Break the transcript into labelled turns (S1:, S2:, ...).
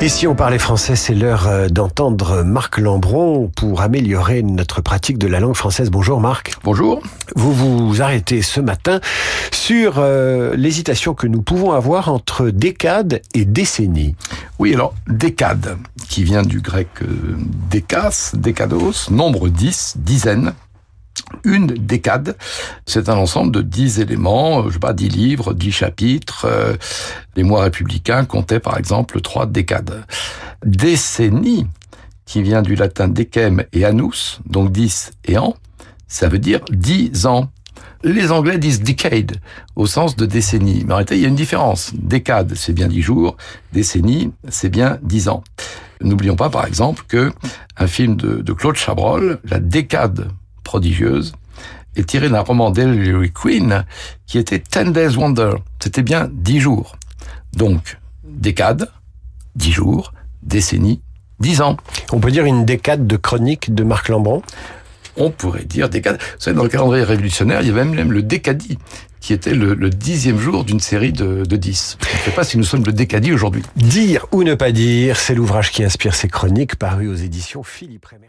S1: Ici, on parlait français, c'est l'heure euh, d'entendre Marc Lambron pour améliorer notre pratique de la langue française. Bonjour Marc.
S2: Bonjour.
S1: Vous vous arrêtez ce matin sur euh, l'hésitation que nous pouvons avoir entre décade et décennie.
S2: Oui, alors décade, qui vient du grec euh, décas, décados, nombre 10, dizaine. Une décade, c'est un ensemble de dix éléments, je sais pas, dix livres, dix chapitres. les mois républicains comptaient par exemple trois décades. Décennie, qui vient du latin decem et annus, donc dix et an, ça veut dire dix ans. Les Anglais disent decade au sens de décennie. Mais en réalité, il y a une différence. Décade, c'est bien dix jours. Décennie, c'est bien dix ans. N'oublions pas, par exemple, que un film de, de Claude Chabrol, La décade prodigieuse, est tiré d'un roman d'Ellery Queen qui était Ten Days Wonder. C'était bien dix jours. Donc, décade, dix jours, décennie, dix ans.
S1: On peut dire une décade de chronique de Marc Lambron?
S2: On pourrait dire décade. Vous savez, dans le calendrier révolutionnaire, il y avait même le décadi, qui était le, le dixième jour d'une série de, de dix. Je ne sais pas si nous sommes le décadi aujourd'hui.
S1: Dire ou ne pas dire, c'est l'ouvrage qui inspire ces chroniques paru aux éditions Philippe Ray.